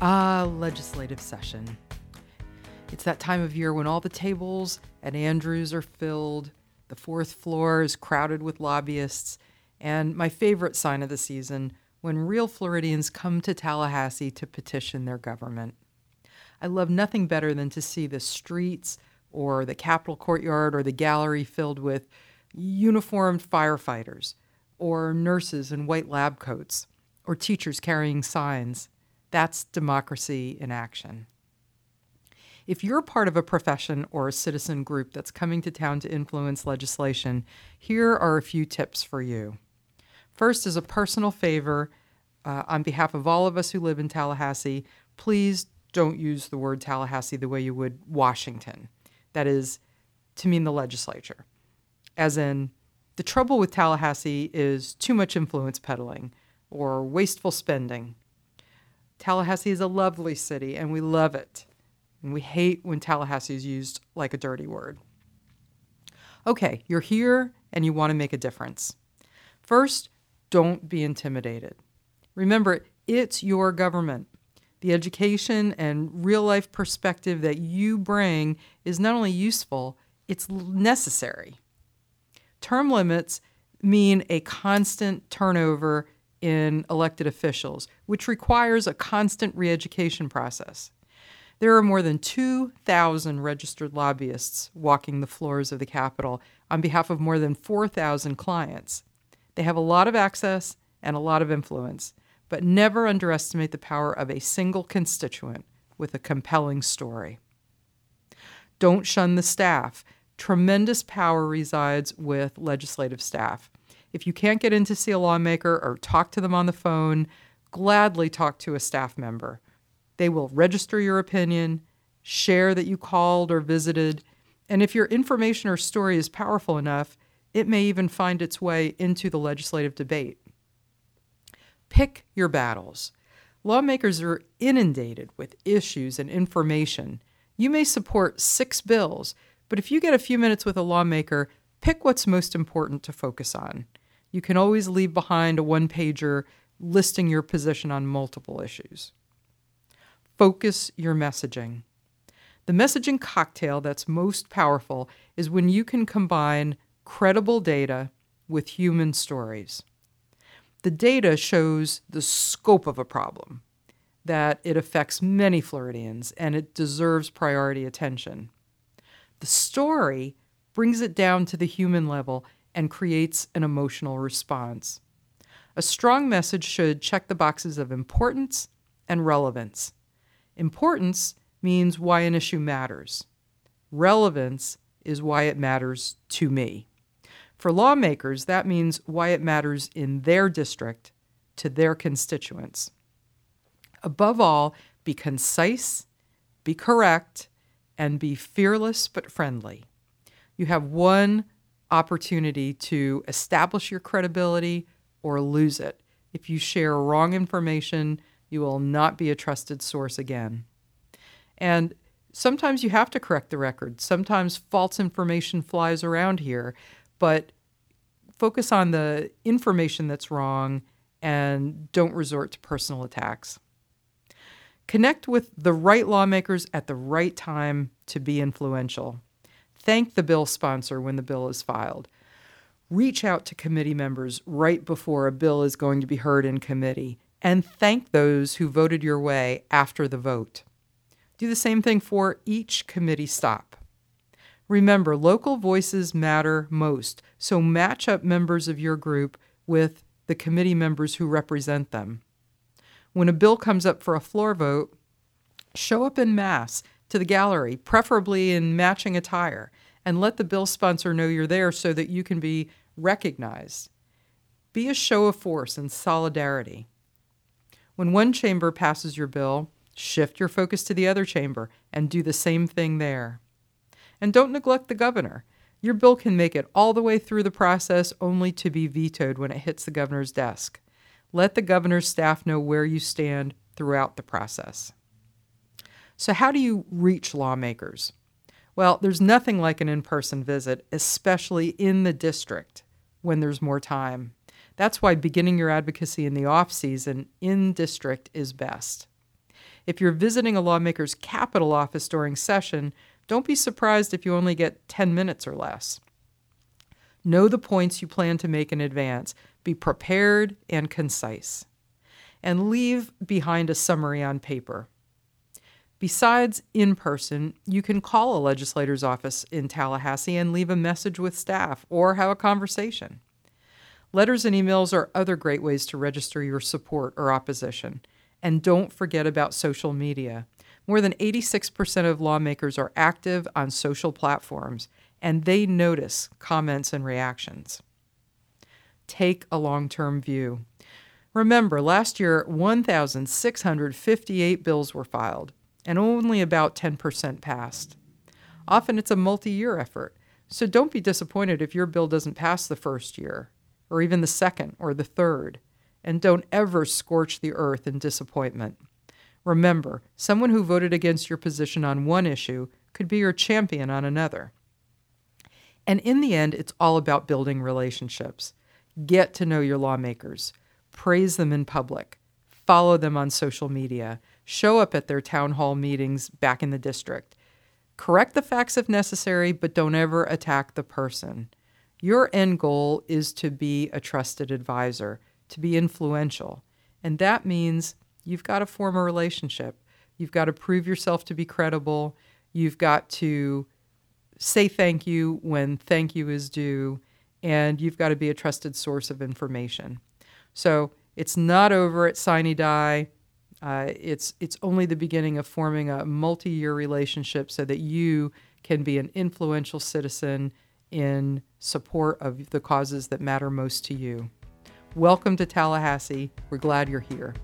Ah, legislative session. It's that time of year when all the tables at Andrews are filled, the fourth floor is crowded with lobbyists, and my favorite sign of the season, when real Floridians come to Tallahassee to petition their government. I love nothing better than to see the streets or the Capitol courtyard or the gallery filled with uniformed firefighters or nurses in white lab coats or teachers carrying signs. That's democracy in action. If you're part of a profession or a citizen group that's coming to town to influence legislation, here are a few tips for you. First, as a personal favor, uh, on behalf of all of us who live in Tallahassee, please don't use the word Tallahassee the way you would Washington. That is, to mean the legislature. As in, the trouble with Tallahassee is too much influence peddling or wasteful spending. Tallahassee is a lovely city and we love it. And we hate when Tallahassee is used like a dirty word. Okay, you're here and you want to make a difference. First, don't be intimidated. Remember, it's your government. The education and real life perspective that you bring is not only useful, it's necessary. Term limits mean a constant turnover in elected officials, which requires a constant re education process. There are more than 2,000 registered lobbyists walking the floors of the Capitol on behalf of more than 4,000 clients. They have a lot of access and a lot of influence, but never underestimate the power of a single constituent with a compelling story. Don't shun the staff. Tremendous power resides with legislative staff. If you can't get in to see a lawmaker or talk to them on the phone, gladly talk to a staff member. They will register your opinion, share that you called or visited, and if your information or story is powerful enough, it may even find its way into the legislative debate. Pick your battles. Lawmakers are inundated with issues and information. You may support six bills, but if you get a few minutes with a lawmaker, pick what's most important to focus on. You can always leave behind a one pager listing your position on multiple issues. Focus your messaging. The messaging cocktail that's most powerful is when you can combine credible data with human stories. The data shows the scope of a problem, that it affects many Floridians and it deserves priority attention. The story brings it down to the human level and creates an emotional response. A strong message should check the boxes of importance and relevance. Importance means why an issue matters. Relevance is why it matters to me. For lawmakers, that means why it matters in their district to their constituents. Above all, be concise, be correct, and be fearless but friendly. You have one opportunity to establish your credibility or lose it. If you share wrong information, you will not be a trusted source again. And sometimes you have to correct the record. Sometimes false information flies around here, but focus on the information that's wrong and don't resort to personal attacks. Connect with the right lawmakers at the right time to be influential. Thank the bill sponsor when the bill is filed. Reach out to committee members right before a bill is going to be heard in committee and thank those who voted your way after the vote. Do the same thing for each committee stop. Remember, local voices matter most, so match up members of your group with the committee members who represent them. When a bill comes up for a floor vote, show up in mass to the gallery, preferably in matching attire, and let the bill sponsor know you're there so that you can be recognized. Be a show of force and solidarity. When one chamber passes your bill, shift your focus to the other chamber and do the same thing there. And don't neglect the governor. Your bill can make it all the way through the process only to be vetoed when it hits the governor's desk. Let the governor's staff know where you stand throughout the process. So, how do you reach lawmakers? Well, there's nothing like an in person visit, especially in the district when there's more time. That's why beginning your advocacy in the off season in district is best. If you're visiting a lawmaker's Capitol office during session, don't be surprised if you only get 10 minutes or less. Know the points you plan to make in advance. Be prepared and concise. And leave behind a summary on paper. Besides in person, you can call a legislator's office in Tallahassee and leave a message with staff or have a conversation. Letters and emails are other great ways to register your support or opposition. And don't forget about social media. More than 86% of lawmakers are active on social platforms, and they notice comments and reactions. Take a long term view. Remember, last year, 1,658 bills were filed and only about 10% passed. Often it's a multi year effort, so don't be disappointed if your bill doesn't pass the first year, or even the second or the third, and don't ever scorch the earth in disappointment. Remember, someone who voted against your position on one issue could be your champion on another. And in the end, it's all about building relationships. Get to know your lawmakers, praise them in public, follow them on social media, show up at their town hall meetings back in the district. Correct the facts if necessary, but don't ever attack the person. Your end goal is to be a trusted advisor, to be influential. And that means you've got to form a relationship. You've got to prove yourself to be credible. You've got to say thank you when thank you is due. And you've got to be a trusted source of information. So it's not over at Sine Die. Uh, it's it's only the beginning of forming a multi-year relationship so that you can be an influential citizen in support of the causes that matter most to you. Welcome to Tallahassee. We're glad you're here.